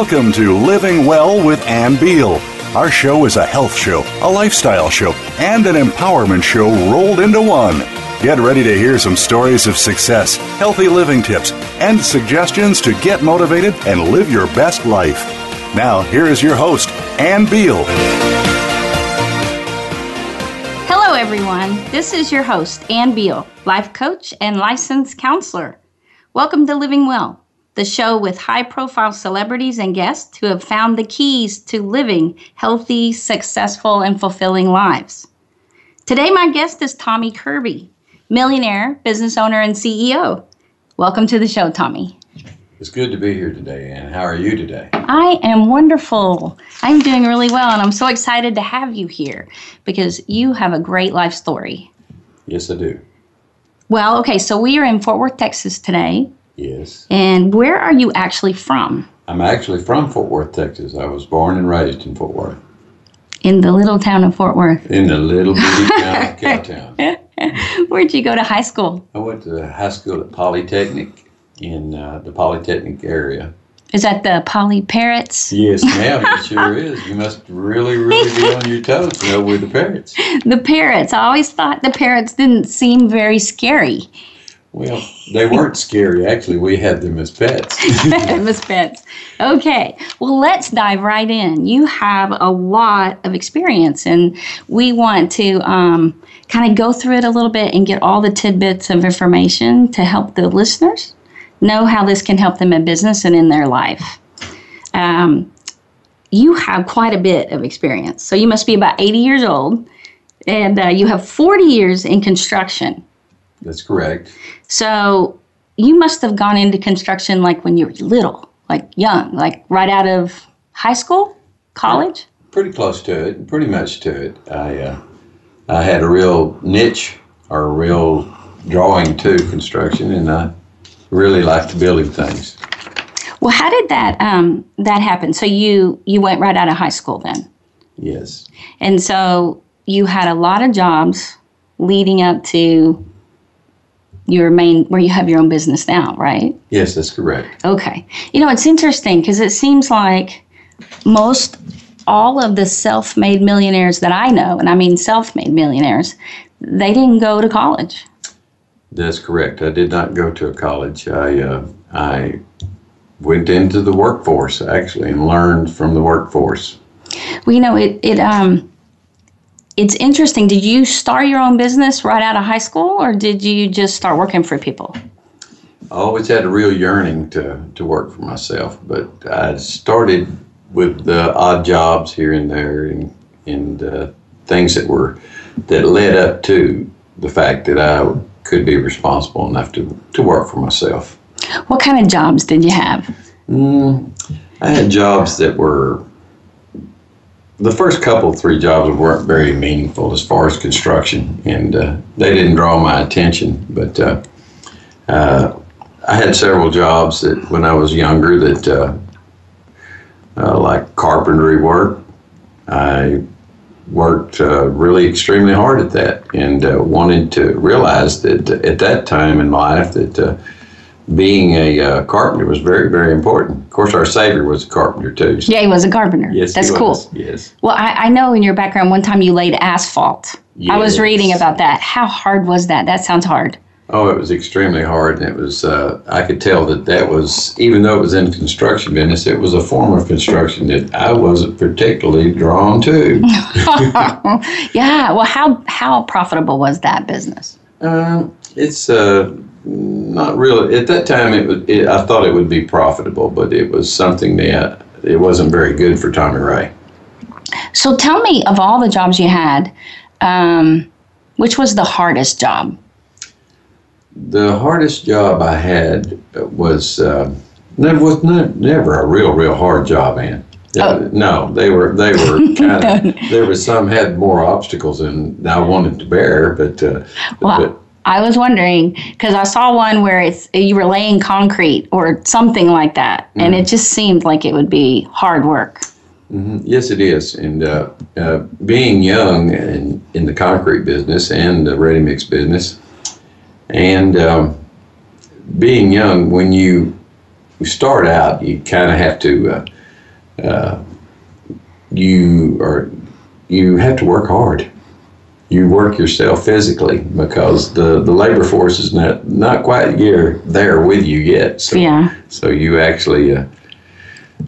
Welcome to Living Well with Ann Beal. Our show is a health show, a lifestyle show, and an empowerment show rolled into one. Get ready to hear some stories of success, healthy living tips, and suggestions to get motivated and live your best life. Now, here is your host, Ann Beal. Hello, everyone. This is your host, Ann Beal, life coach and licensed counselor. Welcome to Living Well, the show with high profile celebrities and guests who have found the keys to living healthy, successful, and fulfilling lives. Today, my guest is Tommy Kirby, millionaire, business owner, and CEO. Welcome to the show, Tommy. It's good to be here today, Ann. How are you today? I am wonderful. I'm doing really well, and I'm so excited to have you here because you have a great life story. Yes, I do. Well, okay, so we are in Fort Worth, Texas today. Yes. And where are you actually from? I'm actually from Fort Worth, Texas. I was born and raised in Fort Worth. In the little town of Fort Worth. In the little bitty town of Cowtown. Where'd you go to high school? I went to high school at Polytechnic in uh, the Polytechnic area. Is that the Poly Parrots? Yes, ma'am, it sure is. You must really, really be on your toes to know we're the parrots. The Parrots. I always thought the Parrots didn't seem very scary. Well, they weren't scary. Actually, we had them as pets. Miss Pets. Okay, well, let's dive right in. You have a lot of experience, and we want to um, kind of go through it a little bit and get all the tidbits of information to help the listeners know how this can help them in business and in their life. Um, you have quite a bit of experience, so you must be about 80 years old, and uh, you have 40 years in construction. That's correct. So you must have gone into construction like when you were little, like young, like right out of high school, college. Pretty close to it, pretty much to it. I uh, I had a real niche or a real drawing to construction, and I really liked building things. Well, how did that um, that happen? So you you went right out of high school then, Yes, and so you had a lot of jobs leading up to your main where you have your own business now, right? yes, that's correct. Okay. You know, it's interesting because it seems like most all of the self made millionaires that I know, and I mean self made millionaires, they didn't go to college. That's correct. I did not go to a college. I uh, I went into the workforce actually and learned from the workforce. Well, you know, it, it um it's interesting. Did you start your own business right out of high school or did you just start working for people? I always had a real yearning to, to work for myself, but I started with the odd jobs here and there and, and uh, things that were that led up to the fact that I could be responsible enough to, to work for myself. What kind of jobs did you have? Mm, I had jobs that were the first couple three jobs weren't very meaningful as far as construction, and uh, they didn't draw my attention. But uh, uh, I had several jobs that when I was younger that uh, uh, like carpentry work. I worked uh, really extremely hard at that, and wanted to realize that at that time in life that being a uh, carpenter was very, very important. Of course, our Savior was a carpenter too. so- Yeah, he was a carpenter. Yes, That's cool. Yes. Well, I, I know in your background one time you laid asphalt. I was reading about that. How hard was that? That sounds hard. Oh, it was extremely hard, and it was. Uh, I could tell that that was, even though it was in construction business, it was a form of construction that I wasn't particularly drawn to. Yeah. Well, how how profitable was that business? Um, it's uh, not really at that time. It was. It, I thought it would be profitable, but it was something that it wasn't very good for Tommy Ray. So tell me of all the jobs you had, um, which was the hardest job? The hardest job I had was uh, never was ne- never a real real hard job, man. Oh. No, they were they were kind of there was some had more obstacles than I wanted to bear, but uh, Well, but I was wondering because I saw one where it's you were laying concrete or something like that, and it just seemed like it would be hard work. mhm, yes, it is. And uh, uh, being young in in the concrete business and the ready mix business, and um, being young when you you start out, you kind of have to uh, uh, you are you have to work hard. You work yourself physically because the, the labor force is not not quite here there with you yet. So, Yeah. So you actually uh,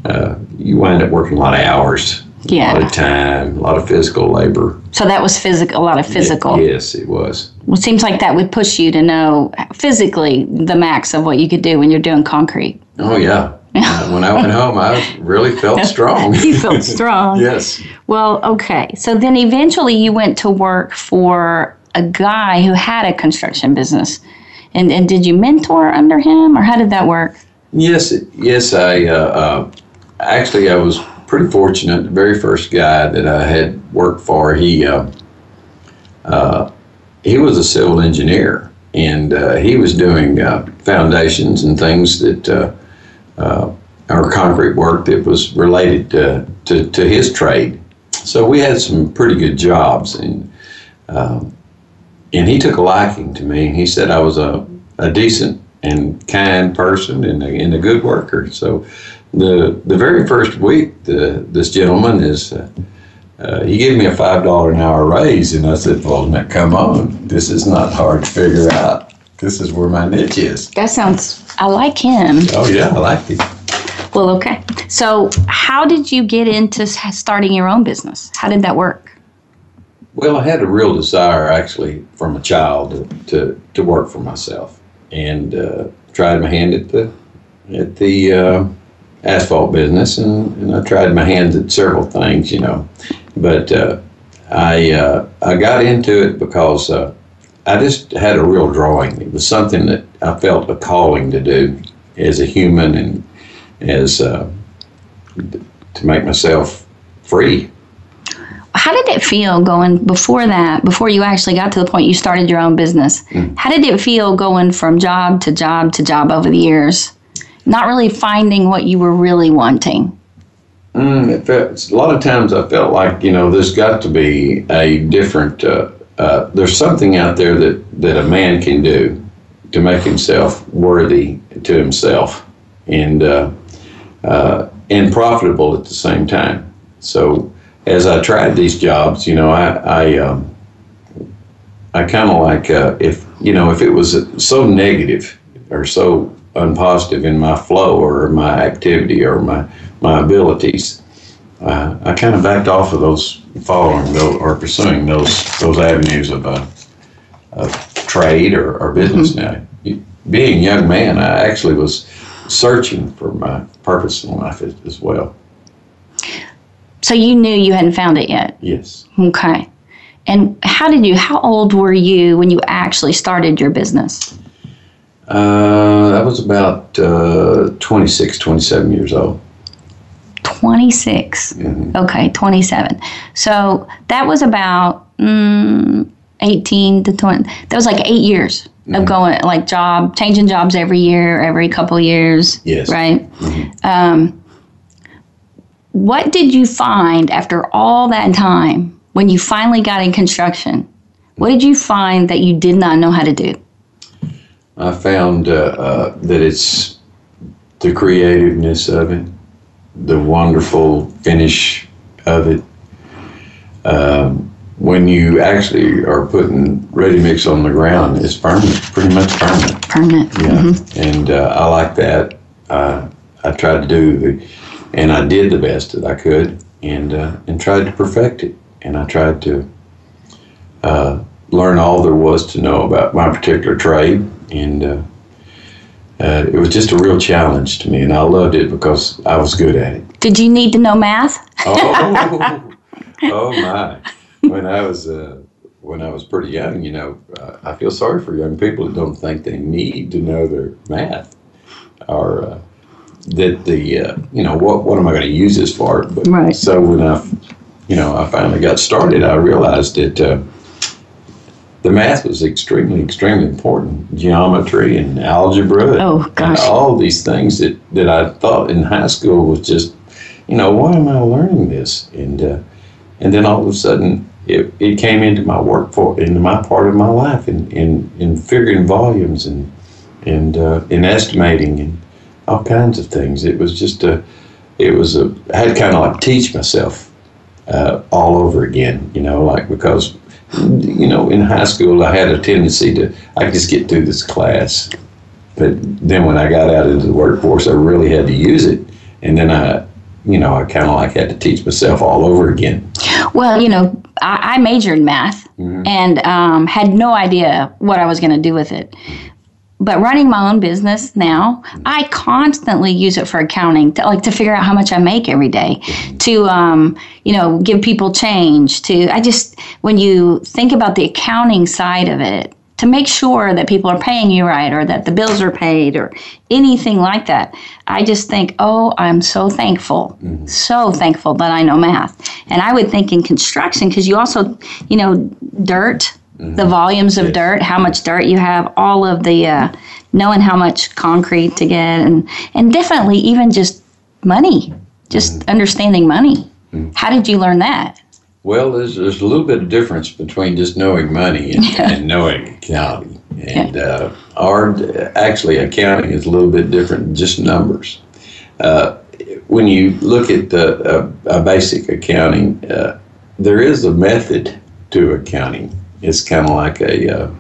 uh, you wind up working a lot of hours, yeah. a lot of time, a lot of physical labor. So that was physical, a lot of physical. Yes, it was. Well, it seems like that would push you to know physically the max of what you could do when you're doing concrete. Oh yeah. When I went home, I really felt strong. You felt strong. yes. Well, okay. So then eventually you went to work for a guy who had a construction business. And, and did you mentor under him or how did that work? Yes, yes. I uh, uh, actually I was pretty fortunate. The very first guy that I had worked for, he uh, uh, he was a civil engineer, and uh, he was doing uh, foundations and things that uh, or concrete work that was related to, to to his trade. So we had some pretty good jobs, and um, and he took a liking to me. He said I was a, a decent and kind person and a, and a good worker. So the the very first week, the, this gentleman is uh, uh, he gave me a five dollar an hour raise, and I said, "Well, now come on, this is not hard to figure out. This is where my niche is." That sounds, I like him. Oh yeah, I like him. Well, okay. So how did you get into starting your own business? How did that work? Well, I had a real desire, actually, from a child to to, to work for myself, and uh, tried my hand at the at the uh, asphalt business, and, and I tried my hand at several things, you know, but uh, I uh, I got into it because uh, I just had a real drawing. It was something that I felt a calling to do as a human and as uh, to make myself free How did it feel going before that, before you actually got to the point you started your own business? How did it feel going from job to job to job over the years? Not really finding what you were really wanting. Mm, it felt, a lot of times I felt like you know there's got to be a different. Uh, uh, there's something out there that that a man can do to make himself worthy to himself and uh, uh, and profitable at the same time. So as I tried these jobs, you know, I I um, I kind of like uh, if you know if it was so negative or so unpositive in my flow or my activity or my my abilities, uh, I kind of backed off of those following those or pursuing those those avenues of, uh, of trade or, or business. Now, being a young man, I actually was searching for my purpose in life as, as well. So you knew you hadn't found it yet. Yes. Okay. And how did you, how old were you when you actually started your business? Uh, that was about uh, 26, 27 years old. 26. Mhm. Okay, 27. So that was about mm, 18 to 20. That was like eight years of going, like job, changing jobs every year, every couple years. Yes. Right? Um, what did you find after all that time when you finally got in construction? What did you find that you did not know how to do? I found uh, uh, that it's the creativeness of it, the wonderful finish of it. Um, when you actually are putting ready mix on the ground, it's permanent, pretty much permanent. Permanent. Yeah, and uh, I like that. Uh, I tried to do the, and I did the best that I could, and uh, and tried to perfect it. And I tried to uh, learn all there was to know about my particular trade, and uh, uh, it was just a real challenge to me, and I loved it because I was good at it. Did you need to know math? Oh, oh my! When I was uh, when I was pretty young, you know, uh, I feel sorry for young people that don't think they need to know their math, or uh, that the uh, you know what what am I going to use this for? But, Right. So when I, you know, I finally got started, I realized that. The math was extremely, extremely important. Geometry and algebra. Oh, and gosh. all these things that, that I thought in high school was just, you know, why am I learning this? And uh, and then all of a sudden, it, it came into my work for into my part of my life in in, in figuring volumes and and uh, in estimating and all kinds of things. It was just a it was a I had kind of like teach myself uh, all over again. You know, like because you know in high school I had a tendency to I could just get through this class, but then when I got out into the workforce, I really had to use it, and then I. You know, I kind of like had to teach myself all over again. Well, you know, I, I majored in math and um, had no idea what I was going to do with it. But running my own business now, I constantly use it for accounting, to, like to figure out how much I make every day, to um, you know give people change. To I just when you think about the accounting side of it, to make sure that people are paying you right or that the bills are paid or anything like that. I just think, oh, I'm so thankful, so thankful that I know math. And I would think in construction, because you also, you know, dirt, the volumes of Yes. dirt, how much dirt you have, all of the, uh, knowing how much concrete to get, and, and definitely even just money, just understanding money. How did you learn that? Well, there's, there's a little bit of difference between just knowing money and, and knowing accounting. And uh, our actually accounting is a little bit different than just numbers. Uh, when you look at the uh, a basic accounting, uh, there is a method to accounting. It's kind of like a, uh,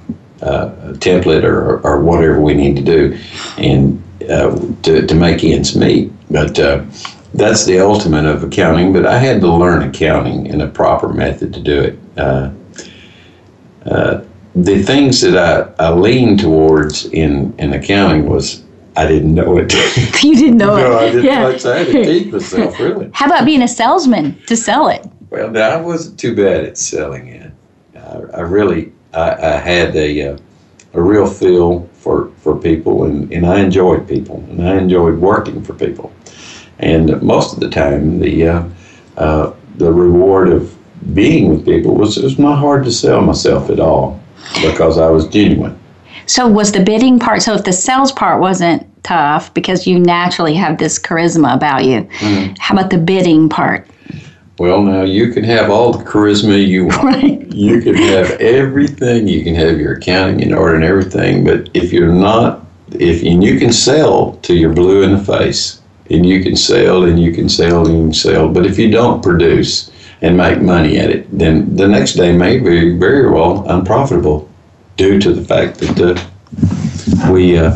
a template or, or whatever we need to do, and uh, to, to make ends meet. But uh, that's the ultimate of accounting. But I had to learn accounting in a proper method to do it. Uh, uh, the things that I, I leaned towards in, in accounting was I didn't know it. You didn't know no, I it. didn't. Yeah. Like I had to teach myself really. How about being a salesman to sell it? Well, no, I wasn't too bad at selling it. I, I really, I, I had a, uh, a real feel for, for people, and, and I enjoyed people, and I enjoyed working for people. And most of the time, the uh, uh, the reward of being with people was it was not hard to sell myself at all because I was genuine. So was the bidding part? So if the sales part wasn't tough because you naturally have this charisma about you, how about the bidding part? Well, now you can have all the charisma you want. Right. You can have everything. You can have your accounting in order and everything. But if you're not, if and you can sell till you're blue in the face, and you can sell and you can sell and you can sell. But if you don't produce and make money at it, then the next day may be very well unprofitable, due to the fact that uh, we, uh,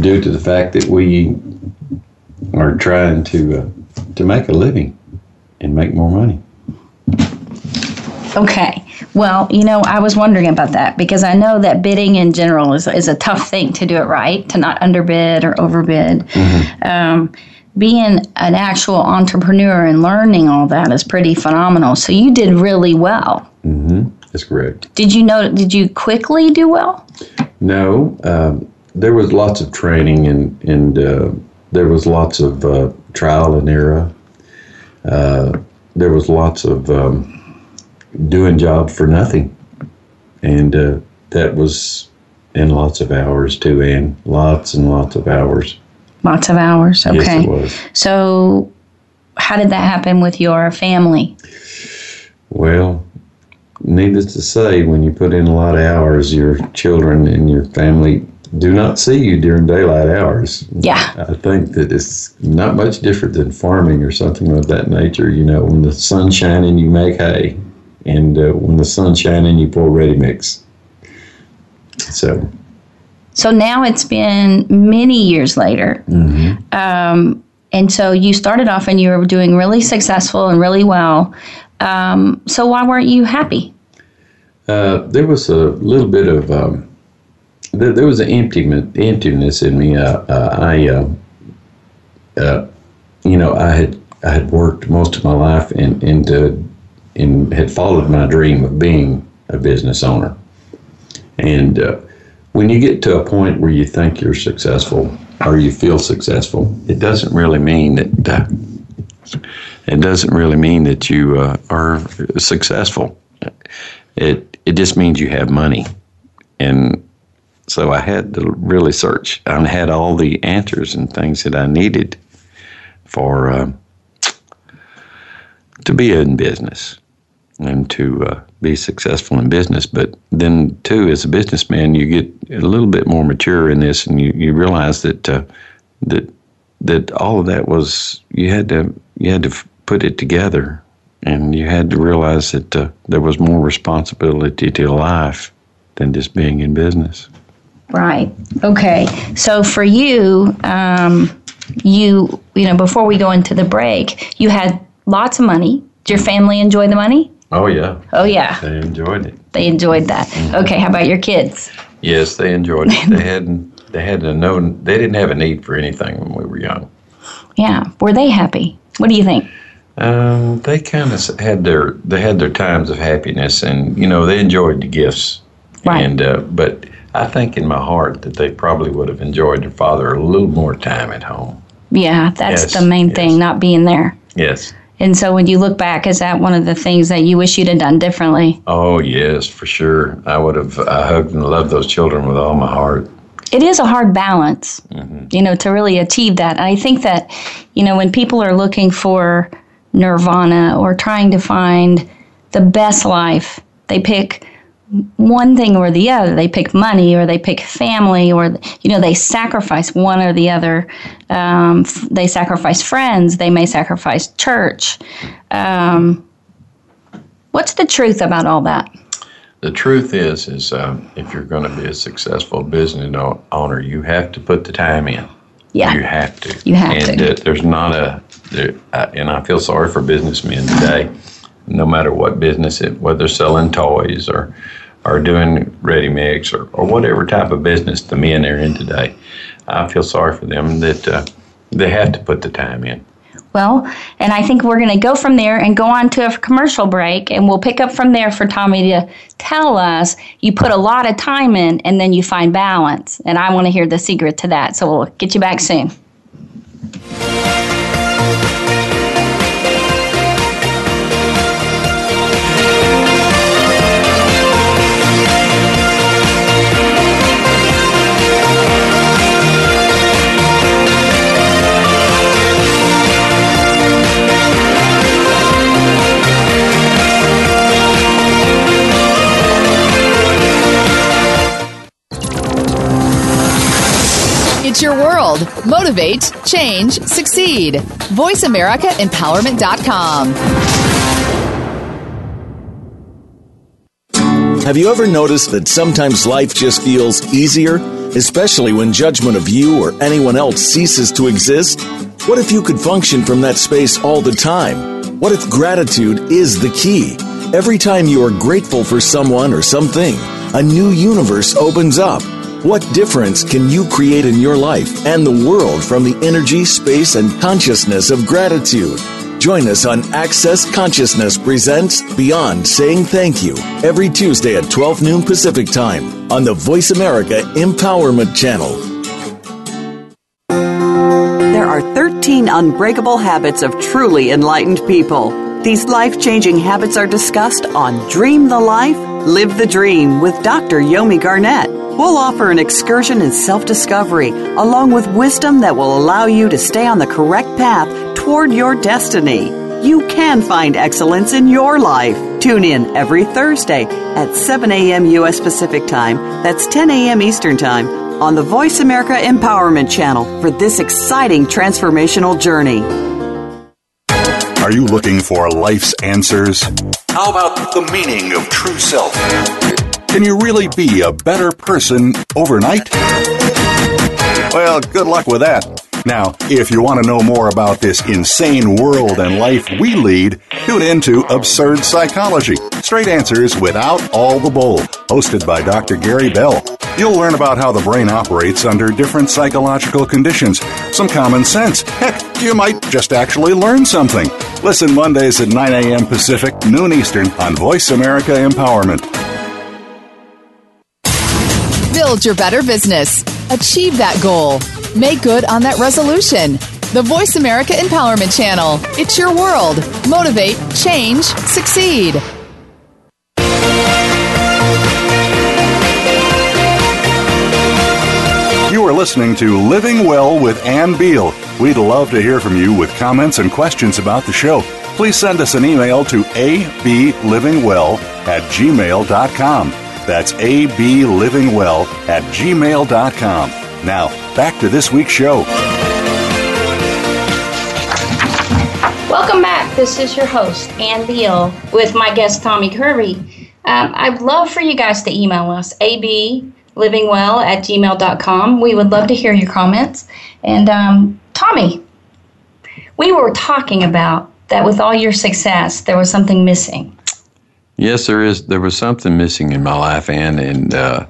due to the fact that we are trying to uh, to make a living and make more money. Okay. Well, you know, I was wondering about that because I know that bidding in general is, is a tough thing to do it right, to not underbid or overbid. Um, being an actual entrepreneur and learning all that is pretty phenomenal. So you did really well. Mm-hmm. That's correct. Did you know? Did you quickly do well? No, um, there was lots of training and and uh, there was lots of uh, trial and error. Uh, there was lots of um, doing jobs for nothing, and uh, that was in lots of hours too, and lots and lots of hours. Lots of hours. Okay. Yes, it was. So, how did that happen with your family? Well, needless to say, when you put in a lot of hours, your children and your family do not see you during daylight hours. Yeah. I think that it's not much different than farming or something of that nature. You know, when the sun's shining, you make hay, and uh, when the sun's shining, you pour ready mix. So, So now it's been many years later. Um, and so you started off and you were doing really successful and really well. Um, so why weren't you happy? uh, there was a little bit of um, there, there was an emptiness, emptiness in me. Uh, uh, I, uh, uh, you know, I had I had worked most of my life and and and had followed my dream of being a business owner. And uh, when you get to a point where you think you're successful or you feel successful, it doesn't really mean that. It doesn't really mean that you uh, are successful. It it just means you have money, and so I had to really search. I had all the answers and things that I needed for uh, to be in business and to uh, be successful in business. But then, too, as a businessman, you get a little bit more mature in this, and you, you realize that uh, that that all of that was you had to you had to put it together, and you had to realize that uh, there was more responsibility to life than just being in business. Right. Okay. So for you, um, you you know before we go into the break, you had lots of money. Did your family enjoy the money? Oh yeah. Oh yeah. They enjoyed it. They enjoyed that. Okay. How about your kids? Yes, they enjoyed it. they hadn't they had to know they didn't have a need for anything when we were young. Yeah. Were they happy? What do you think? Um, they kind of had their they had their times of happiness, and you know they enjoyed the gifts. Right. And uh, but I think in my heart that they probably would have enjoyed their father a little more time at home. Yeah, that's Yes, the main yes. thing, not being there. Yes. And so when you look back, is that one of the things that you wish you'd have done differently? Oh yes, for sure. I would have I hugged and loved those children with all my heart. It is a hard balance, mm-hmm. you know, to really achieve that. And I think that, you know, when people are looking for nirvana or trying to find the best life, they pick one thing or the other. They pick money or they pick family or, you know, they sacrifice one or the other. Um, f- they sacrifice friends. They may sacrifice church. Um, what's the truth about all that? The truth is, is um, if you're going to be a successful business owner, you have to put the time in. Yeah. You have to. You have and, to. uh, there's not a, there, I, and I feel sorry for businessmen today, no matter what business it, whether selling toys or, or doing ready mix or, or whatever type of business the men are in today. I feel sorry for them that uh, they have to put the time in. Well, and I think we're going to go from there and go on to a commercial break, and we'll pick up from there for Tommy to tell us you put a lot of time in and then you find balance. And I want to hear the secret to that. So we'll get you back soon. Motivate, change, succeed. VoiceAmericaEmpowerment.com. Have you ever noticed that sometimes life just feels easier, especially when judgment of you or anyone else ceases to exist? What if you could function from that space all the time? What if gratitude is the key? Every time you are grateful for someone or something, a new universe opens up. What difference can you create in your life and the world from the energy, space, and consciousness of gratitude? Join us on Access Consciousness Presents Beyond Saying Thank You every Tuesday at 12 noon Pacific Time on the Voice America Empowerment Channel. There are 13 unbreakable habits of truly enlightened people. These life changing habits are discussed on Dream the Life, Live the Dream with Dr. Yomi Garnett. We'll offer an excursion in self discovery, along with wisdom that will allow you to stay on the correct path toward your destiny. You can find excellence in your life. Tune in every Thursday at 7 a.m. U.S. Pacific Time, that's 10 a.m. Eastern Time, on the Voice America Empowerment Channel for this exciting transformational journey. Are you looking for life's answers? How about the meaning of true self? Can you really be a better person overnight? Well, good luck with that. Now, if you want to know more about this insane world and life we lead, tune in to Absurd Psychology Straight Answers Without All the Bull, hosted by Dr. Gary Bell. You'll learn about how the brain operates under different psychological conditions, some common sense. Heck, you might just actually learn something. Listen Mondays at 9 a.m. Pacific, noon Eastern on Voice America Empowerment. Build your better business. Achieve that goal. Make good on that resolution. The Voice America Empowerment Channel. It's your world. Motivate, change, succeed. You are listening to Living Well with Ann Beal. We'd love to hear from you with comments and questions about the show. Please send us an email to ablivingwell at gmail.com. That's ablivingwell at gmail.com. Now, back to this week's show. Welcome back. This is your host, Ann Beal, with my guest, Tommy Kirby. Um, I'd love for you guys to email us, ablivingwell at gmail.com. We would love to hear your comments. And um, Tommy, we were talking about that with all your success, there was something missing. Yes, there is. There was something missing in my life, Ann, and uh,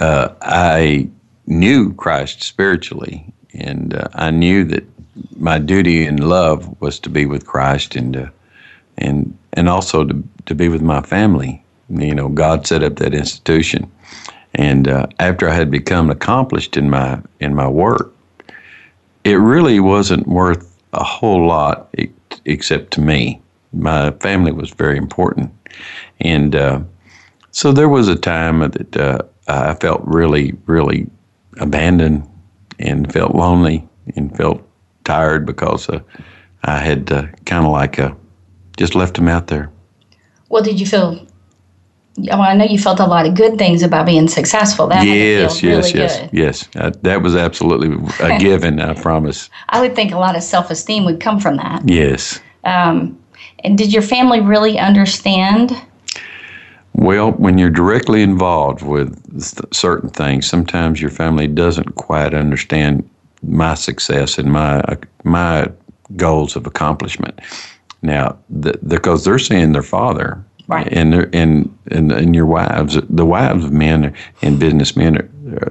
uh, I knew Christ spiritually, and uh, I knew that my duty and love was to be with Christ and uh, and and also to to be with my family. You know, God set up that institution, and uh, after I had become accomplished in my in my work, it really wasn't worth a whole lot except to me. My family was very important, and uh, so there was a time that uh, I felt really, really abandoned and felt lonely and felt tired because uh, I had uh, kind of like just left him out there. Well, did you feel? Well, I know you felt a lot of good things about being successful. That yes, yes, really yes, good. yes. That was absolutely a given. I promise. I would think a lot of self-esteem would come from that. Yes. Um, and did your family really understand? Well, when you're directly involved with certain things, sometimes your family doesn't quite understand my success and my my goals of accomplishment. Now, the, because they're seeing their father, right. and and and and your wives, the wives of men and businessmen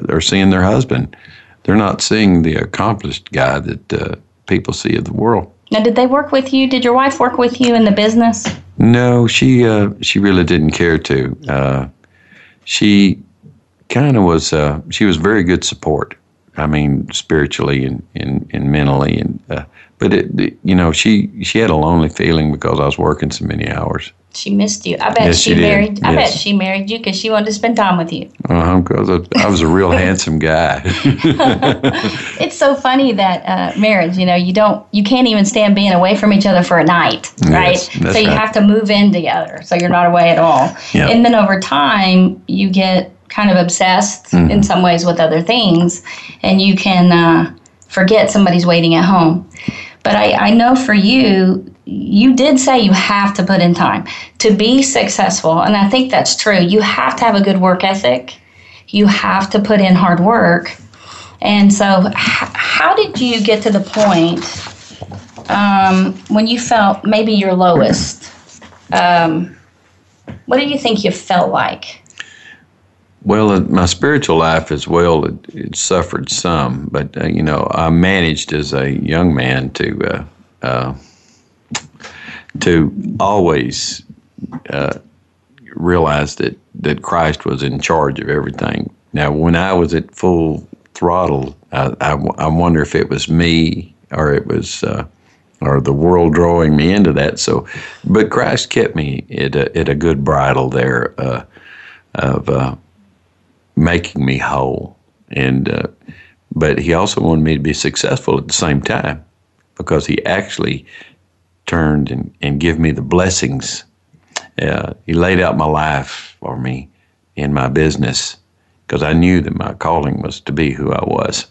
are, are seeing their husband. They're not seeing the accomplished guy that uh, people see of the world. Now, did they work with you? Did your wife work with you in the business? No, she uh, she really didn't care to. Uh, she kind of was. Uh, she was very good support. I mean, spiritually and, and, and mentally, and uh, but it, you know, she she had a lonely feeling because I was working so many hours. She missed you. I bet yes, she, she married. I bet she married you because she wanted to spend time with you. Uh-huh, because I, I was a real handsome guy. it's so funny that uh, marriage, you know, you don't, you can't even stand being away from each other for a night, right? Yes, so you right. have to move in together, so you're not away at all. Yeah. And then over time, you get kind of obsessed Mm-hmm. in some ways with other things, and you can uh, forget somebody's waiting at home. But I, I know for you, you did say you have to put in time to be successful, and I think that's true. You have to have a good work ethic. You have to put in hard work. And so, how did you get to the point um, when you felt maybe your lowest? Um, what do you think you felt like? Well, my spiritual life as well, it, it suffered some, but uh, you know, I managed as a young man to uh, uh, to always uh, realize that that Christ was in charge of everything. Now, when I was at full throttle, I, I, I wonder if it was me or it was. Uh, or the world drawing me into that. So, but Christ kept me at a, at a good bridle there uh, of uh, making me whole. And uh, but he also wanted me to be successful at the same time because he actually turned and, and give me the blessings. Uh, he laid out my life for me in my business because I knew that my calling was to be who I was.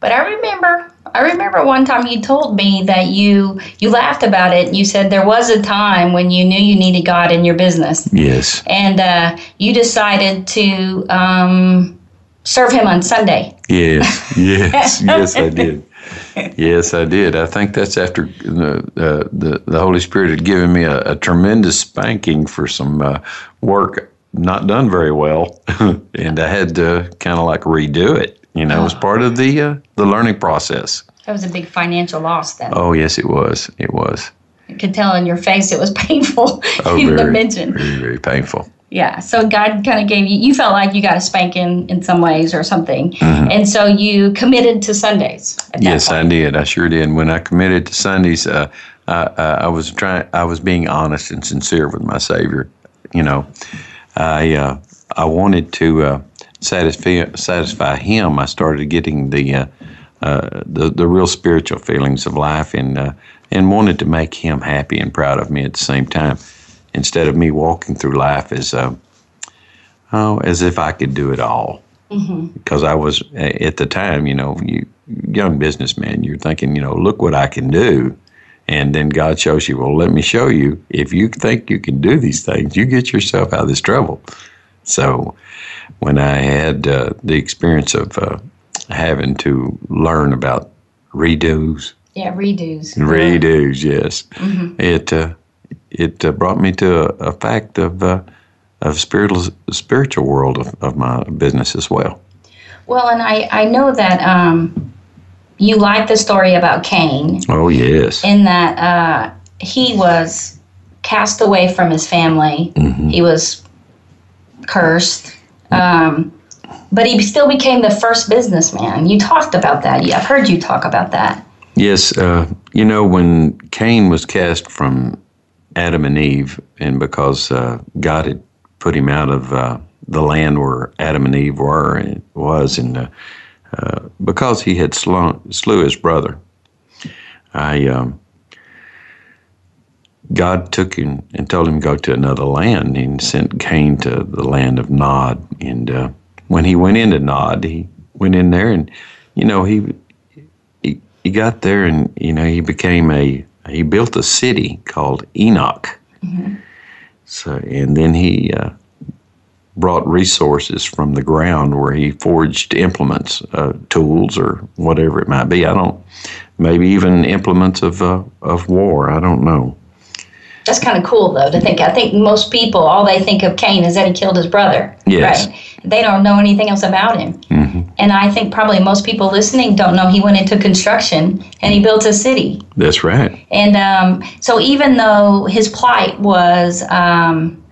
But I remember, I remember one time you told me that you you laughed about it. You said there was a time when you knew you needed God in your business, Yes. and uh, you decided to um, serve Him on Sunday. Yes, yes, yes, I did. Yes, I did. I think that's after the uh, the, the Holy Spirit had given me a, a tremendous spanking for some uh, work not done very well, and I had to kind of like redo it. You know, as part of the uh, the learning process. That was a big financial loss. Then Oh yes, it was. It was. I could tell in your face it was painful. Oh, even to very, mention. very, very painful. Yeah. So God kind of gave you. You felt like you got a spanking in some ways or something, Mm-hmm. and so you committed to Sundays. Yes, I did. I sure did. And When I committed to Sundays, uh, I, I, I was trying. I was being honest and sincere with my Savior. You know, I uh, I wanted to uh, satisfy satisfy Him. I started getting the uh, uh, the the real spiritual feelings of life, and uh, and wanted to make Him happy and proud of me at the same time. Instead of me walking through life as uh, oh, as if I could do it all because I was at the time, you know, you young businessman, you're thinking, you know, look what I can do, And then God shows you, well, let me show you. If you think you can do these things, you get yourself out of this trouble. So when I had uh, the experience of uh, having to learn about redos, Yeah, redos. redos, yes, it uh, it uh, brought me to a, a fact of uh, of spiritual spiritual world of, of my business as well. Well, and I, I know that um, you like the story about Cain Oh yes, in that uh, he was cast away from his family. He was cursed. Um, but he still became the first businessman. You talked about that. Yeah, I've heard you talk about that. yes. Uh, you know when Cain was cast from Adam and Eve, and because uh, God had put him out of uh, the land where Adam and Eve were and was, and uh, uh, because he had slew, slew his brother, I um, God took him and told him to go to another land, and sent Cain to the land of Nod. And uh, when he went into Nod, he went in there, and you know he he, he got there, and you know he became a he built a city called Enoch. So and then he uh, brought resources from the ground where he forged implements, uh, tools, or whatever it might be. I don't, maybe even implements of uh, of war. I don't know. That's kind of cool, though, to think. I think most people, all they think of Cain is that he killed his brother. Yes. Right? They don't know anything else about him. And I think probably most people listening don't know he went into construction and he built a city. That's right. And um, so even though his plight was, um,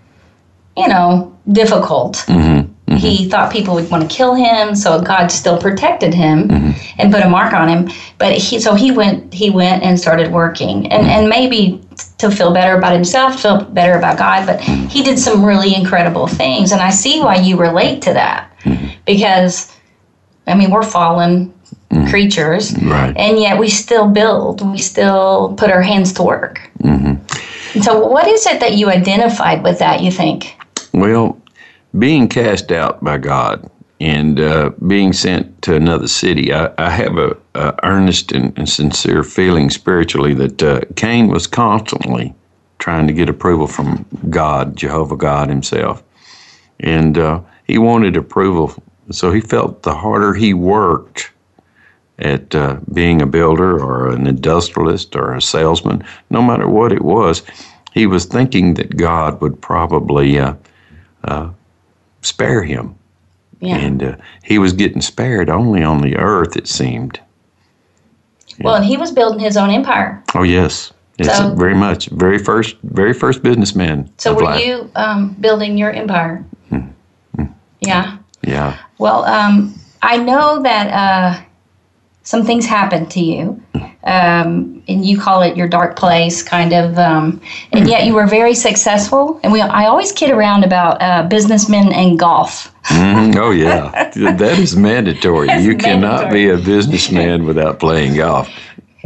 you know, difficult, mm-hmm. Mm-hmm. he thought people would want to kill him. So God still protected him mm-hmm. and put a mark on him. But he, so he went, he went and started working, and and maybe to feel better about himself, feel better about God. But he did some really incredible things, and I see why you relate to that because, I mean, we're fallen creatures, Right. and yet we still build, we still put our hands to work. And so, what is it that you identified with that? You think? Well, being cast out by God and uh, being sent to another city, I, I have a, a earnest and, and sincere feeling spiritually that uh, Cain was constantly trying to get approval from God, Jehovah God Himself, and uh, he wanted approval. So he felt the harder he worked at uh, being a builder or an industrialist or a salesman, no matter what it was, he was thinking that God would probably uh, uh, spare him. Yeah. And uh, he was getting spared only on the earth, it seemed. Well, and he was building his own empire. Oh, yes. Yes, So- very much. Very first, very first businessman. So were life. you um, building your empire? Yeah. Yeah. Well, um, I know that uh, some things happened to you, um, and you call it your dark place, kind of. Um, and yet you were very successful. And we, I always kid around about uh, businessmen and golf. Mhm. Oh, yeah. that is mandatory. That's you cannot mandatory. be a businessman without playing golf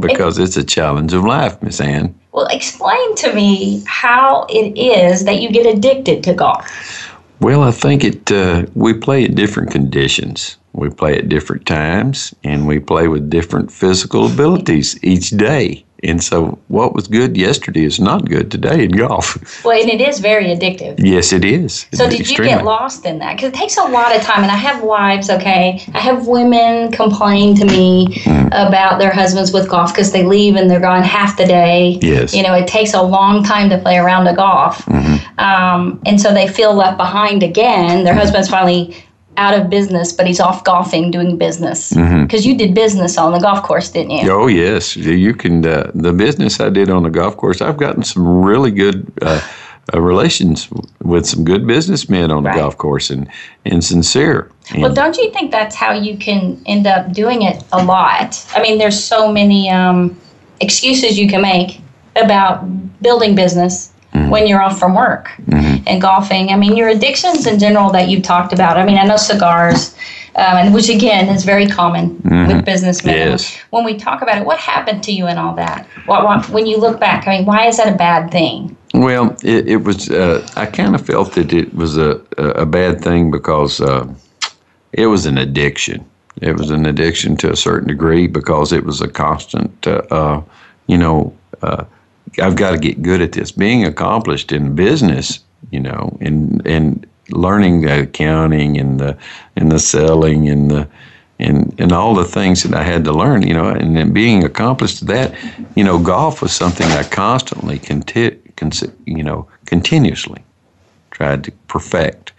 because it's a challenge of life, Miss Ann. Well, explain to me how it is that you get addicted to golf. Well, I think it. Uh, we play at different conditions. We play at different times, and we play with different physical abilities each day. And so, what was good yesterday is not good today in golf. Well, and it is very addictive. yes, it is. So did you get lost in that? Because it takes a lot of time, and I have wives. Okay, I have women complain to me Hmm. about their husbands with golf because they leave and they're gone half the day. Yes. You know, it takes a long time to play around a golf, Mm-hmm. um, and so they feel left behind again. Their husband's finally out of business, but he's off golfing, doing business. Because you did business on the golf course, didn't you? Mm-hmm. Oh yes, you can. Uh, the business I did on the golf course, I've gotten some really good uh, uh, relations with some good businessmen on the Right. golf course, and and sincere. And, Well, don't you think that's how you can end up doing it a lot? I mean, there's so many um, excuses you can make about building business when you're off from work and golfing. I mean, your addictions in general that you've talked about. I mean, I know cigars, um, and which again is very common with businessmen. Yes. When we talk about it, what happened to you and all that? What, what, when you look back, I mean, why is that a bad thing? Well, it, it was. Uh, I kind of felt that it was a a a bad thing because uh, it was an addiction. It was an addiction to a certain degree because it was a constant, uh, uh, you know, uh, I've got to get good at this. Being accomplished in business, you know, and and learning the accounting and the and the selling and the and and all the things that I had to learn, you know, and then being accomplished to that, you know, golf was something I constantly conti- con- you know, continuously tried to perfect.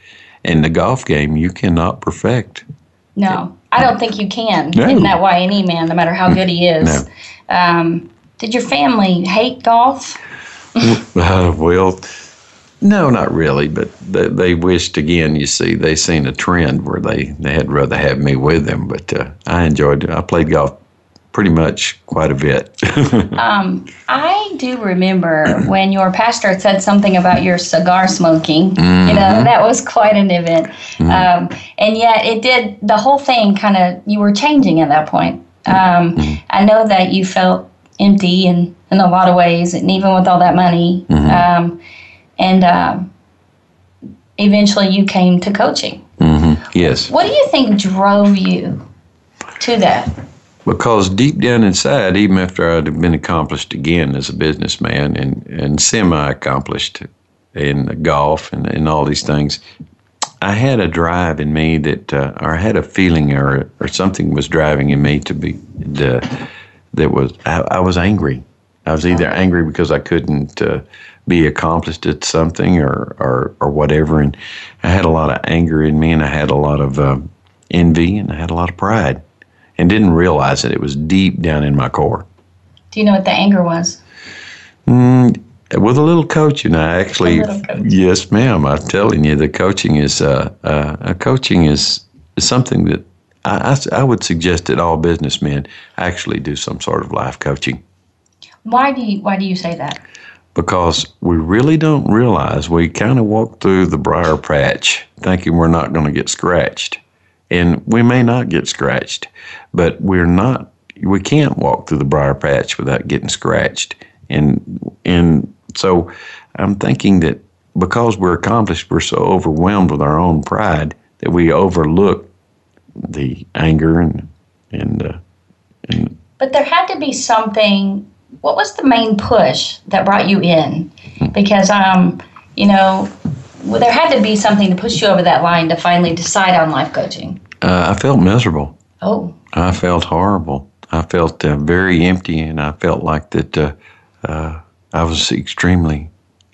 And the golf game, you cannot perfect. No, I don't think you can. No. Isn't that why any man, no matter how good he is? Um, did your family hate golf? Uh, well, no, not really, but they, they wished again. You see, they seen a trend where they they had rather have me with them, but uh, I enjoyed it. I played golf pretty much quite a bit. Um, I do remember when your pastor said something about your cigar smoking. You know, that was quite an event. Um, and yet, it did, the whole thing kind of, you were changing at that point. Um, I know that you felt empty in, in a lot of ways, and even with all that money. Um, and um, eventually, you came to coaching. yes, What do you think drove you to that? because deep down inside, even after I'd been accomplished again as a businessman and, and semi accomplished in golf and, and all these things, I had a drive in me that, uh, or I had a feeling, or or something was driving in me to be the that was I, I was angry. I was either angry because I couldn't uh, be accomplished at something, or, or or whatever, and I had a lot of anger in me, and I had a lot of uh, envy, and I had a lot of pride, and didn't realize that it was deep down in my core. Do you know what the anger was? Mm, with a little coaching, I actually, yes, ma'am. I'm telling you, the coaching is, uh, uh, uh, coaching is, is something that I, I I would suggest that all businessmen actually do some sort of life coaching Why do you, why do you say that? because we really don't realize we kind of walk through the briar patch thinking we're not going to get scratched. And we may not get scratched, but we're not, we can't walk through the briar patch without getting scratched. And, and so I'm thinking that because we're accomplished, we're so overwhelmed with our own pride that we overlook the anger and, and, uh, and But there had to be something. What was the main push that brought you in? Because, um, you know, well, there had to be something to push you over that line to finally decide on life coaching. uh, I felt miserable. Oh, I felt horrible. I felt uh, very empty, and I felt like that uh, uh, I was extremely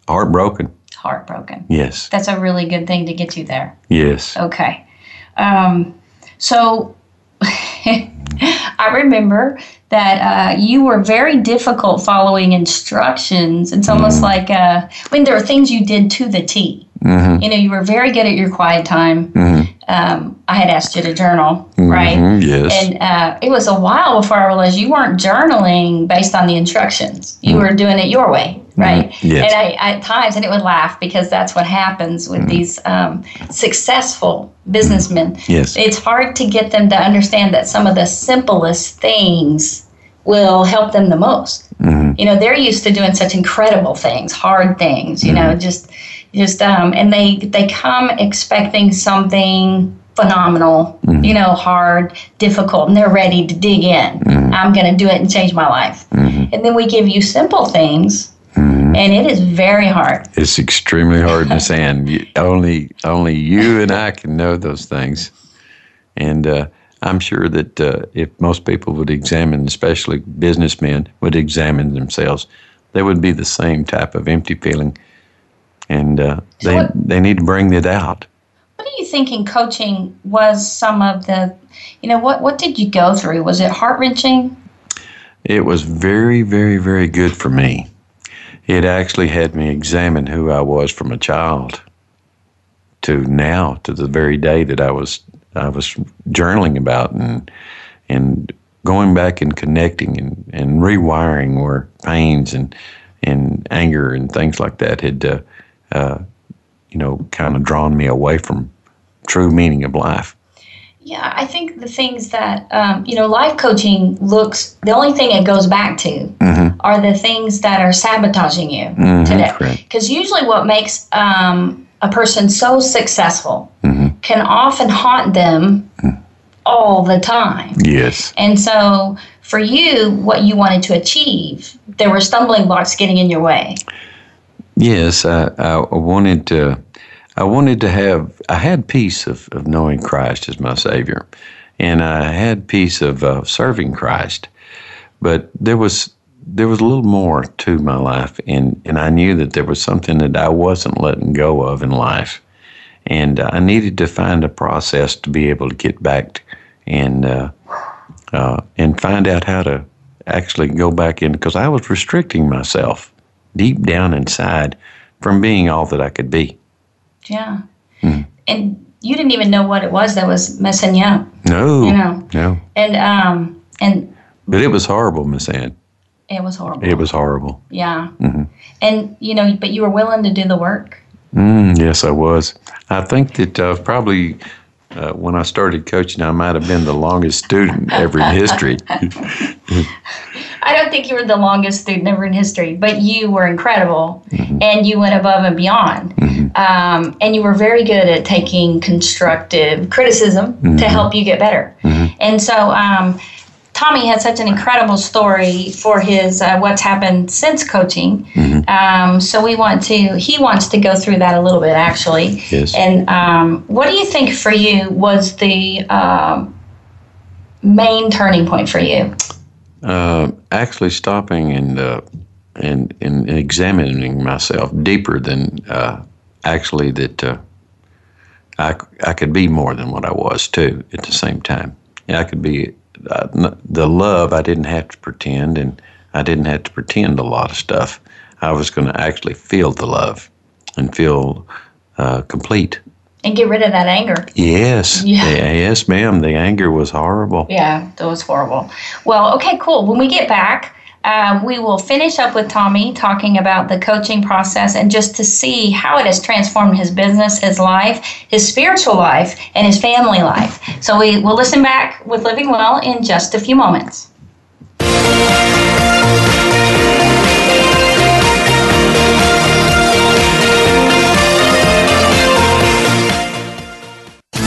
heartbroken. heartbroken. Yes, That's a really good thing to get you there. yes. Okay. Um, so I remember that uh, you were very difficult following instructions. It's almost like uh, when there were things you did to the T. You know, you were very good at your quiet time. Um, I had asked you to journal, right? Mhm, yes. And uh, it was a while before I realized you weren't journaling based on the instructions. You were doing it your way, right? Mm-hmm. Yes. And I, at times, and it would laugh because that's what happens Mm-hmm. with these um, successful businessmen. Yes. It's hard to get them to understand that some of the simplest things will help them the most. Mm-hmm. You know, they're used to doing such incredible things, hard things. You Mm-hmm. know, just, just, um, and they they come expecting something phenomenal. Mm-hmm. You know, hard, difficult, and they're ready to dig in. Mm-hmm. I'm going to do it and change my life. And then we give you simple things, Mm-hmm. and it is very hard. It's extremely hard to sand. You, only, only you and I can know those things. And uh, I'm sure that uh, if most people would examine, especially businessmen, would examine themselves, they would be the same type of empty feeling. And uh, they, what- they need to bring it out. What do you think in coaching was some of the, you know, what what did you go through? Was it heart wrenching? It was very, very, very good for me. It actually had me examine who I was from a child to now, to the very day that I was I was journaling about and and going back and connecting and, and rewiring where pains and and anger and things like that had uh, uh, you know kind of drawn me away from true meaning of life. Yeah, I think the things that um, you know, life coaching looks. The only thing it goes back to are the things that are sabotaging you today. correct. Because usually, what makes um, a person so successful can often haunt them all the time. Yes. And so for you, what you wanted to achieve, there were stumbling blocks getting in your way. Yes, I, I wanted to. I wanted to have. I had peace of, of knowing Christ as my Savior, and I had peace of uh, serving Christ. But there was there was a little more to my life, and and I knew that there was something that I wasn't letting go of in life, and I needed to find a process to be able to get back and uh, uh, and find out how to actually go back in because I was restricting myself deep down inside from being all that I could be. Yeah. Mm. And you didn't even know what it was that was messing you up. No. You know. No. And um and But it was horrible, Miss Ann. It was horrible. It was horrible. Yeah. Mm-hmm. And you know, but you were willing to do the work. Mm, yes, I was. I think that uh, probably uh, when I started coaching, I might have been the longest student ever in history. I don't think you were the longest student ever in history, but you were incredible mm-hmm. and you went above and beyond. Mm-hmm. Um, and you were very good at taking constructive criticism mm-hmm. to help you get better. Mm-hmm. And so, um, Tommy had such an incredible story for his uh, what's happened since coaching. Mm-hmm. Um, so we want to. He wants to go through that a little bit, actually. Yes. And um, what do you think for you was the uh, main turning point for you? Uh, actually, stopping and uh, and and examining myself deeper than uh, actually that. Uh, I, I could be more than what I was too at the same time. Yeah, I could be uh, the love, I didn't have to pretend, and I didn't have to pretend a lot of stuff. I was going to actually feel the love and feel uh, complete. And get rid of that anger. Yes. Yeah. Yes, ma'am. The anger was horrible. Yeah, that was horrible. Well, okay, cool. When we get back, um, we will finish up with Tommy talking about the coaching process and just to see how it has transformed his business, his life, his spiritual life, and his family life. So we will listen back with Living Well in just a few moments.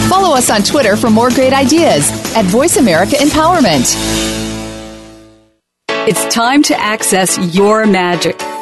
Follow us on Twitter for more great ideas at Voice America Empowerment. It's time to access your magic.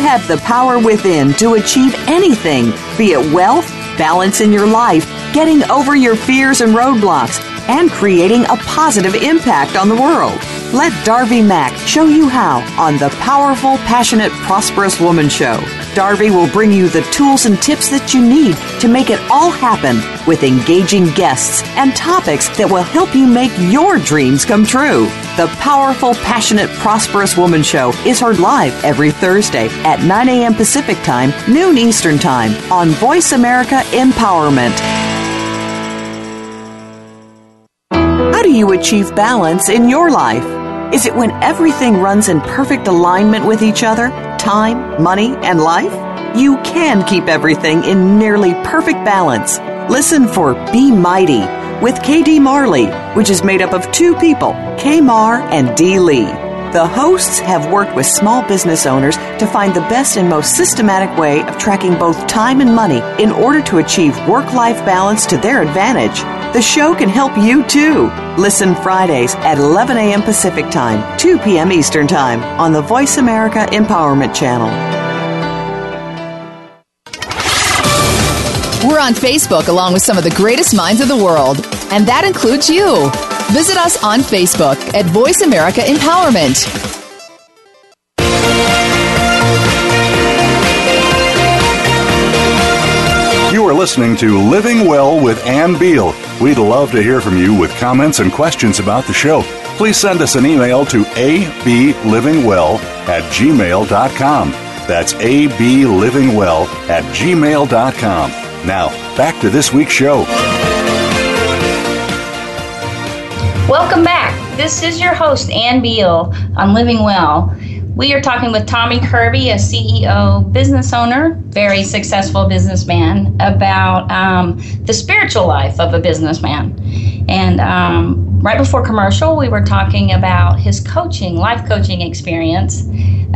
have the power within to achieve anything, be it wealth, balance in your life, getting over your fears and roadblocks, and creating a positive impact on the world. Let Darby Mack show you how on the Powerful, Passionate, Prosperous Woman Show. Darby will bring you the tools and tips that you need to make it all happen with engaging guests and topics that will help you make your dreams come true. The Powerful, Passionate, Prosperous Woman Show is heard live every Thursday at 9 a.m. Pacific Time, noon Eastern Time on Voice America Empowerment. Do you achieve balance in your life? Is it when everything runs in perfect alignment with each other? time, money, and life? You can keep everything in nearly perfect balance. Listen for Be Mighty with KD Marley, which is made up of two people, K Mar and D Lee. The hosts have worked with small business owners to find the best and most systematic way of tracking both time and money in order to achieve work life balance to their advantage. The show can help you too. Listen Fridays at 11 a.m. Pacific Time, 2 p.m. Eastern Time on the Voice America Empowerment Channel. We're on Facebook along with some of the greatest minds of the world, and that includes you. Visit us on Facebook at Voice America Empowerment. Listening to Living Well with Ann Beal. We'd love to hear from you with comments and questions about the show. Please send us an email to ablivingwell at gmail.com. That's ablivingwell at gmail.com. Now, back to this week's show. Welcome back. This is your host, Ann Beal, on Living Well. We are talking with Tommy Kirby, a CEO, business owner, very successful businessman, about um, the spiritual life of a businessman. And um, right before commercial, we were talking about his coaching, life coaching experience,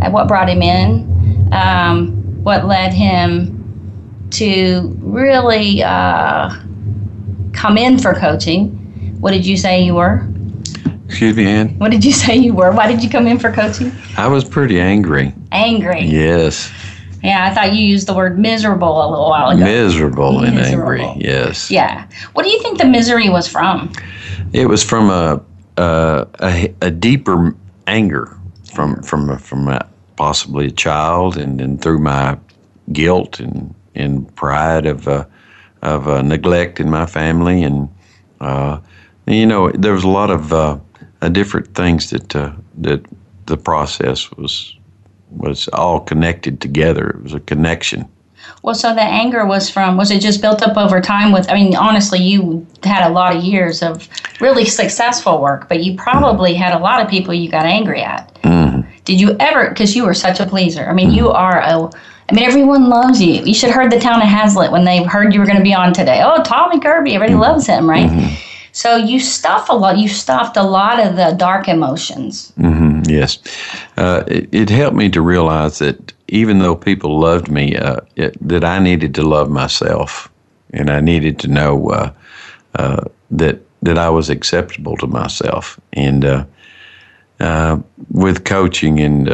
uh, what brought him in, um, what led him to really uh, come in for coaching. What did you say you were? Excuse me, Ann. What did you say you were? Why did you come in for coaching? I was pretty angry. Angry. Yes. Yeah, I thought you used the word miserable a little while ago. Miserable and angry. Yes. yeah. What do you think the misery was from? It was from a a, a, a deeper anger from from from a, possibly a child, and then through my guilt and and pride of uh, of uh, neglect in my family, and uh, you know there was a lot of uh, different things that uh, that the process was was all connected together. It was a connection. Well, so the anger was from, was it just built up over time with, I mean, honestly, you had a lot of years of really successful work, but you probably had a lot of people you got angry at. Did you ever, because you were such a pleaser. I mean, you are a, I mean, everyone loves you. You should have heard the town of Hazlitt when they heard you were going to be on today. Oh, Tommy Kirby, everybody loves him, right? So you stuff a lot, you stuffed a lot of the dark emotions. Mm, yes, uh, it, it helped me to realize that even though people loved me, uh, it, that I needed to love myself, and I needed to know uh, uh, that that I was acceptable to myself. And uh, uh, with coaching and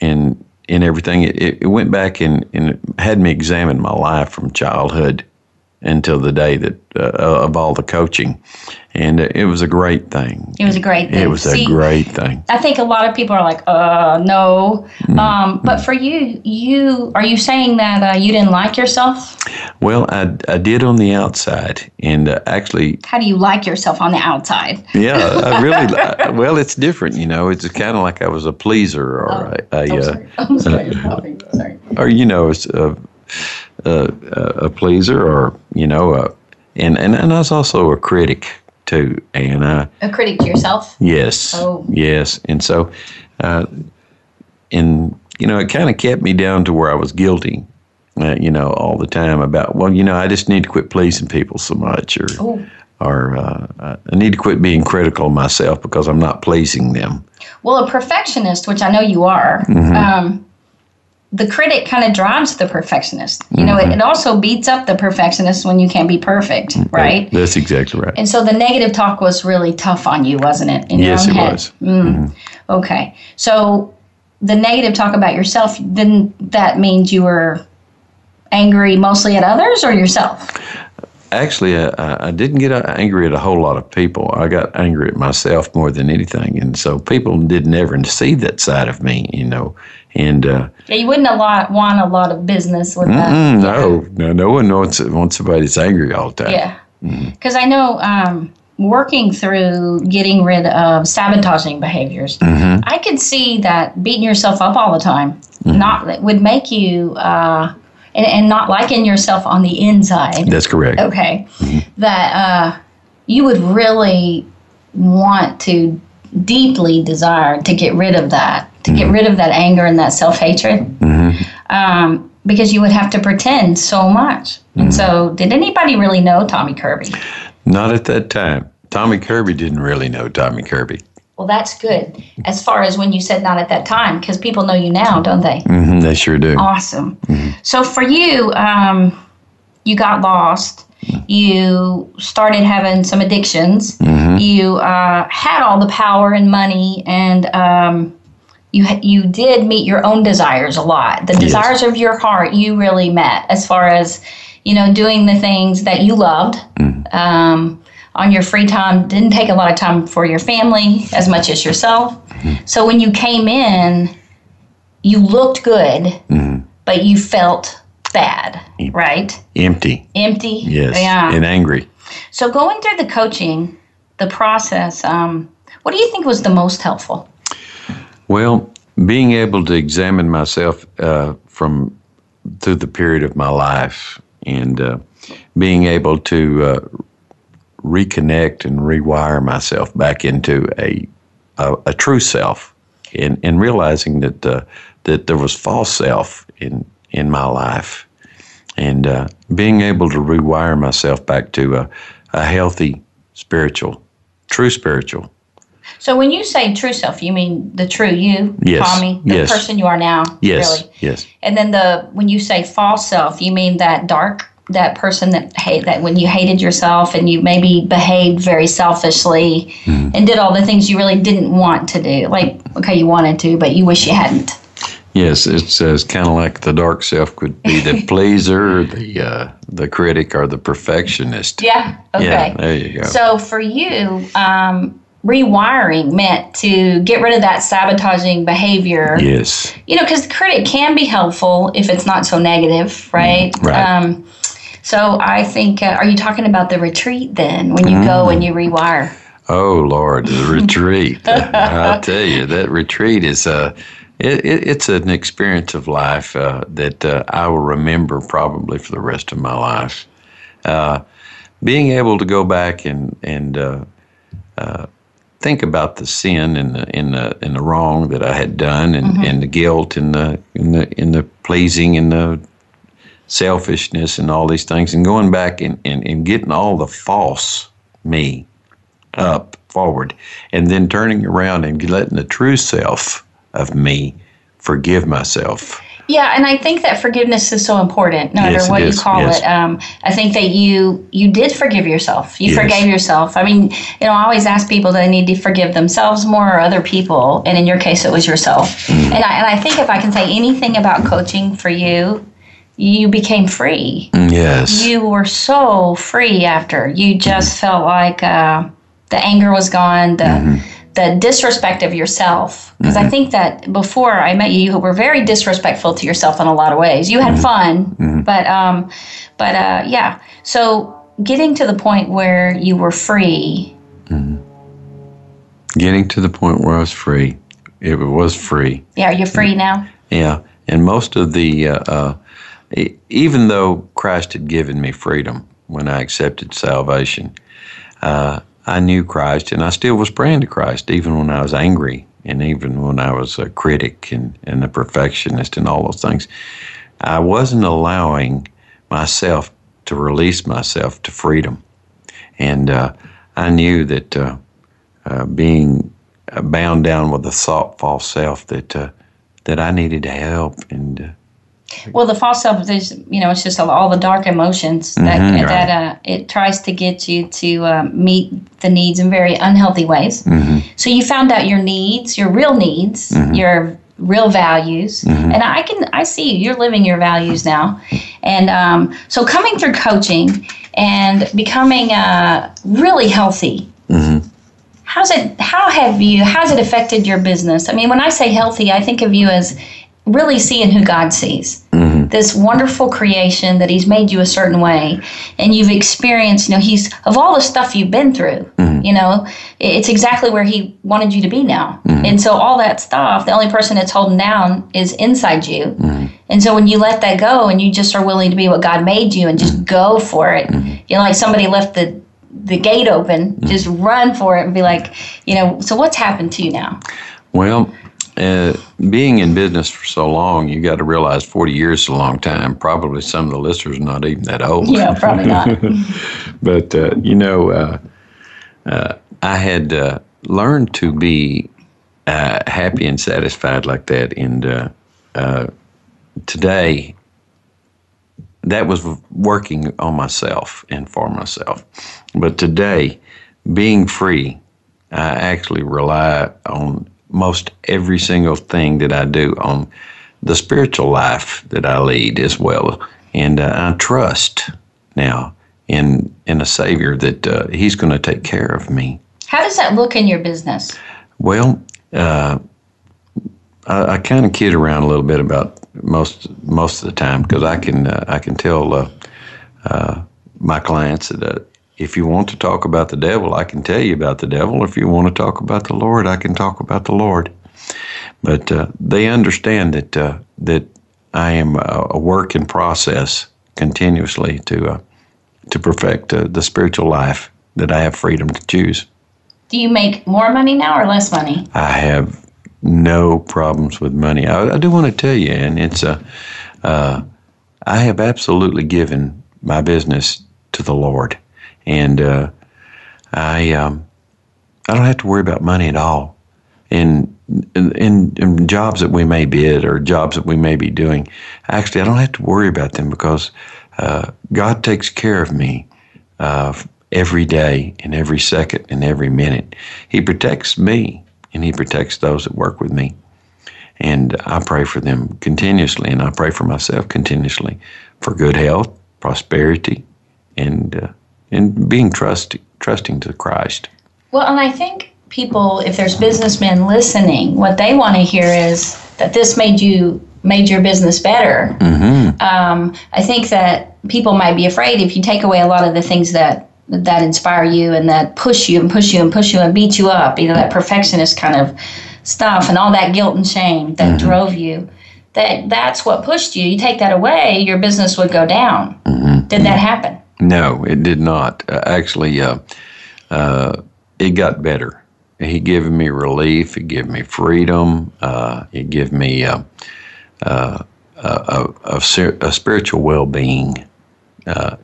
and and everything, it, it went back and, and had me examine my life from childhood until the day that uh, of all the coaching, and it was a great thing. It was a great thing. It was See, a great thing. I think a lot of people are like, uh, no. Mm-hmm. Um, but for you, you are you saying that uh, you didn't like yourself? Well, I, I did on the outside, and uh, actually, How do you like yourself on the outside? yeah, I really. I, well, it's different, you know. It's kind of like I was a pleaser, or a, a, I'm uh, sorry. I'm sorry. I'm sorry. or you know, it's a, a, a pleaser, or you know, uh, and, and and I was also a critic too, and A critic to yourself. Yes. Oh. Yes. And so, uh, and you know, it kind of kept me down to where I was guilty, uh, you know, all the time about, well, you know, I just need to quit pleasing people so much, or, Oh. or uh, I need to quit being critical of myself because I'm not pleasing them. Well, a perfectionist, which I know you are, Mm-hmm. um, the critic kind of drives the perfectionist. You know, Mm-hmm. it, it also beats up the perfectionist when you can't be perfect, right? That's exactly right. And so the negative talk was really tough on you, wasn't it? Yes, it head? was. Mm. Okay. So the negative talk about yourself, then that means you were angry mostly at others or yourself? Actually, I, I- I didn't get angry at a whole lot of people. I got angry at myself more than anything, and so people didn't ever see that side of me, you know. And uh, Yeah, you wouldn't a lot want a lot of business with that. No, no, no one wants wants somebody that's angry all the time. Yeah. Because I know um, working through getting rid of sabotaging behaviors, I could see that beating yourself up all the time not would make you uh, and, and not liking yourself on the inside. That's correct. Okay, that uh, you would really want to deeply desire to get rid of that, to get rid of that anger and that self hatred, um, because you would have to pretend so much. And so, did anybody really know Tommy Kirby? Not at that time. Tommy Kirby didn't really know Tommy Kirby. Well, that's good. As far as when you said not at that time, because people know you now, don't they? hmm they sure do. Awesome. So for you, um, you got lost. You started having some addictions. You uh, had all the power and money, and um, you you did meet your own desires a lot. The desires of your heart you really met, as far as you know, doing the things that you loved. Um, on your free time, didn't take a lot of time for your family as much as yourself. So when you came in, you looked good, but you felt bad, right? Empty. Empty. Yes. Yeah. And angry. so going through the coaching, the process, um, what do you think was the most helpful? Well, being able to examine myself uh, from through the period of my life and uh, being able to uh, reconnect and rewire myself back into a a, a true self, and and realizing that uh, that there was false self in in my life, and uh, being able to rewire myself back to a, a healthy spiritual, true spiritual. So when you say true self, you mean the true you, Yes. Tommy, the Yes. person you are now, Yes, really. yes, And then the when you say false self, you mean that dark, that person that hate that when you hated yourself and you maybe behaved very selfishly Mm-hmm. and did all the things you really didn't want to do. Like okay, you wanted to, but you wish you hadn't. yes. It's, it's kind of like the dark self could be the pleaser, the uh, the critic, or the perfectionist. Yeah. Okay. Yeah, there you go. So for you, um, rewiring meant to get rid of that sabotaging behavior. yes. You know, because the critic can be helpful if it's not so negative, right? right. Um, so I think, uh, are you talking about the retreat then, when you go and you rewire? Oh Lord, the retreat! I'll tell you, that retreat is uh, it, it, it's an experience of life uh, that uh, I will remember probably for the rest of my life. Uh, being able to go back and and uh, uh, think about the sin and the and the and the wrong that I had done, and, mm-hmm. and the guilt and the and the and the pleasing and the selfishness and all these things, and going back and, and, and getting all the false me up forward and then turning around and letting the true self of me forgive myself Yeah, and I think that forgiveness is so important, no matter Yes, it what you call yes. it. Um, I think that you you did forgive yourself. You Yes. forgave yourself. I mean, you know, I always ask people that they need to forgive themselves more or other people, and in your case, it was yourself. Mm. And I and I think if I can say anything about coaching for you, you became free. yes You were so free after. You just felt like uh, the anger was gone, the the disrespect of yourself. Because I think that before I met you, you were very disrespectful to yourself in a lot of ways. You had fun, but um, but uh, yeah. So getting to the point where you were free. getting to the point where i was free it was free Yeah, you're free now. yeah and most of the uh, uh, even though christ had given me freedom when i accepted salvation uh, i knew christ and i still was praying to christ even when i was angry and even when i was a critic and, and a perfectionist and all those things. I wasn't allowing myself to release myself to freedom. And uh, i knew that uh, uh, being bound down with the thought false self that uh, that I needed help and uh, Well, the false self is, you know, it's just all the dark emotions that Mhm, that uh, it tries to get you to um, meet the needs in very unhealthy ways. So you found out your needs, your real needs, your real values, and I can I see you. You're living your values now, and um, so coming through coaching and becoming uh, really healthy. How's it? How have you? How's it affected your business? I mean, when I say healthy, I think of you as really seeing who God sees. Mm-hmm. This wonderful creation that He's made you a certain way, and you've experienced. You know, He's of all the stuff you've been through. Mm-hmm. You know, it's exactly where He wanted you to be now. Mm-hmm. And so all that stuff, the only person it's holding down is inside you. And so when you let that go, and you just are willing to be what God made you, and just go for it, you know, like somebody left the the gate open, just run for it and be like, you know, so what's happened to you now? well uh, being in business for so long you got to realize 40 years is a long time probably some of the listeners are not even that old Yeah, probably not. but uh, you know uh, uh, I had uh, learned to be uh, happy and satisfied like that and uh, uh, today that was working on myself and for myself. But today, being free, I actually rely on most every single thing that I do on the spiritual life that I lead as well, and uh, I trust now in in a Savior that uh, He's going to take care of me. How does that look in your business? Well, uh, I, I kind of kid around a little bit about most most of the time because I can uh, I can tell uh, uh, my clients that uh, if you want to talk about the devil, I can tell you about the devil. If you want to talk about the Lord, I can talk about the Lord. But uh, they understand that uh, that I am a, a work in process continuously to uh, to perfect uh, the spiritual life that I have freedom to choose. Do you make more money now or less money? I have no problems with money. I, I do want to tell you, and it's a, uh, I have absolutely given my business to the Lord, and uh, I, um, I don't have to worry about money at all. In, in in jobs that we may bid or jobs that we may be doing, actually, I don't have to worry about them because uh, God takes care of me uh, every day and every second and every minute. He protects me and He protects those that work with me. And I pray for them continuously, and I pray for myself continuously for good health, prosperity, and uh, and being trust, trusting to Christ. Well, and I think people, if there's businessmen listening, what they want to hear is that this made you made your business better. Mm-hmm. Um, I think that people might be afraid if you take away a lot of the things that that inspire you and that push you and push you and push you and beat you up, you know, that perfectionist kind of stuff and all that guilt and shame that Mm-hmm. drove you. That that's what pushed you. You take that away, your business would go down. Mm-hmm. Did that happen? No, it did not. Uh, actually, uh, uh, it got better. He gave me relief. He gave me freedom. Uh, he gave me uh, uh, a, a, a, a spiritual well-being,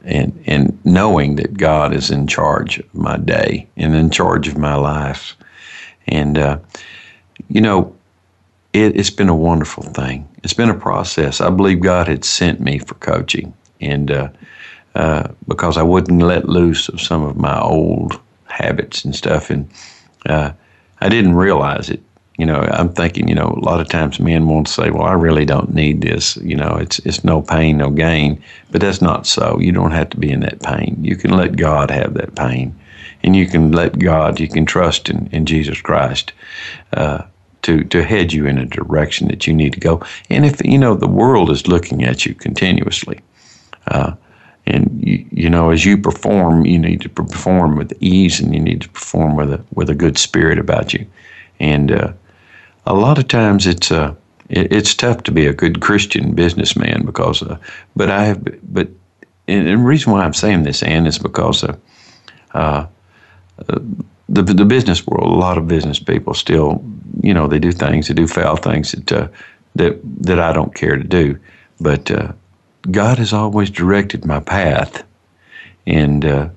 and and knowing that God is in charge of my day and in charge of my life, and you know, it, it's been a wonderful thing. It's been a process. I believe God had sent me for coaching, and uh, because I wouldn't let loose of some of my old habits and stuff, and uh, I didn't realize it. You know, I'm thinking, you know, a lot of times men won't say, "Well, I really don't need this." You know, it's it's no pain, no gain. But that's not so. You don't have to be in that pain. You can let God have that pain, and you can let God. You can trust in, in Jesus Christ. Uh, to, to head you in a direction that you need to go. And if you know the world is looking at you continuously, uh, and you, you know as you perform, you need to perform with ease, and you need to perform with a with a good spirit about you. And uh, a lot of times it's uh, it, it's tough to be a good Christian businessman because, uh, but I have, but and the reason why I'm saying this, Ann, is because uh, uh, the the business world, a lot of business people still, you know, they do things, they do foul things that uh, that that I don't care to do. But uh, God has always directed my path, and uh,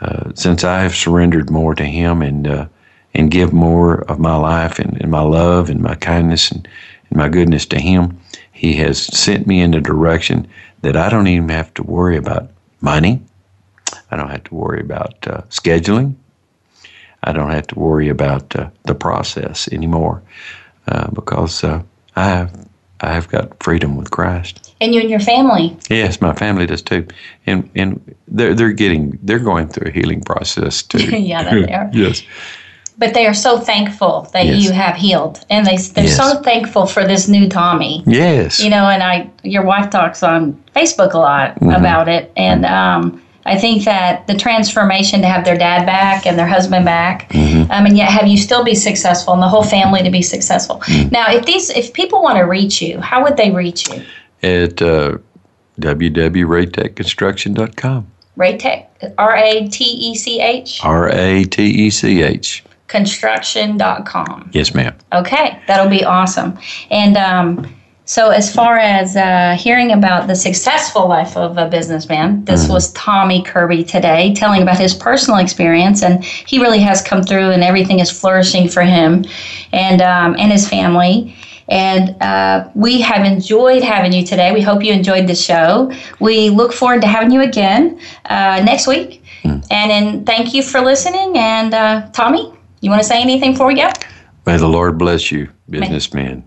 uh, since I have surrendered more to Him and uh, and give more of my life and, and my love and my kindness and, and my goodness to Him, He has sent me in a direction that I don't even have to worry about money. I don't have to worry about uh, scheduling. I don't have to worry about uh, the process anymore uh, because I have I have got freedom with Christ. And you and your family. Yes, my family does too, and and they're they're getting they're going through a healing process too. Yeah, they are. yes, But they are so thankful that Yes. you have healed, and they they're Yes. so thankful for this new Tommy. yes, You know, and I your wife talks on Facebook a lot Mm-hmm. about it, and um, I think that the transformation to have their dad back and their husband back, Mm-hmm. um, and yet have you still be successful and the whole family to be successful. Mm-hmm. Now, if these if people want to reach you, how would they reach you? at uh, www.ratechconstruction.com. Ratech, R A T E C H, R A T E C H. construction.com. Yes, ma'am. Okay, that'll be awesome. And um, so, as far as uh, hearing about the successful life of a businessman, this was Tommy Kirby today telling about his personal experience, and he really has come through, and everything is flourishing for him and um, and his family. And uh, we have enjoyed having you today. We hope you enjoyed the show. We look forward to having you again uh, next week. And then thank you for listening. And uh, Tommy, you want to say anything for you? May the Lord bless you, businessman.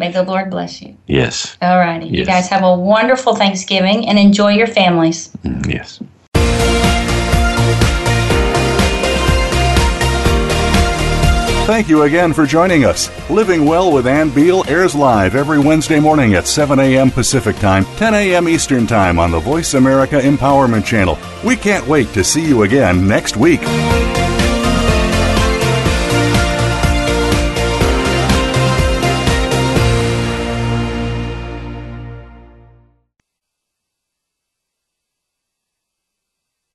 May the Lord bless you. Yes, All righty. You guys have a wonderful Thanksgiving and enjoy your families. Mm, yes. Thank you again for joining us. Living Well with Ann Beal airs live every Wednesday morning at 7 a.m. Pacific Time, 10 a.m. Eastern Time on the Voice America Empowerment Channel. We can't wait to see you again next week.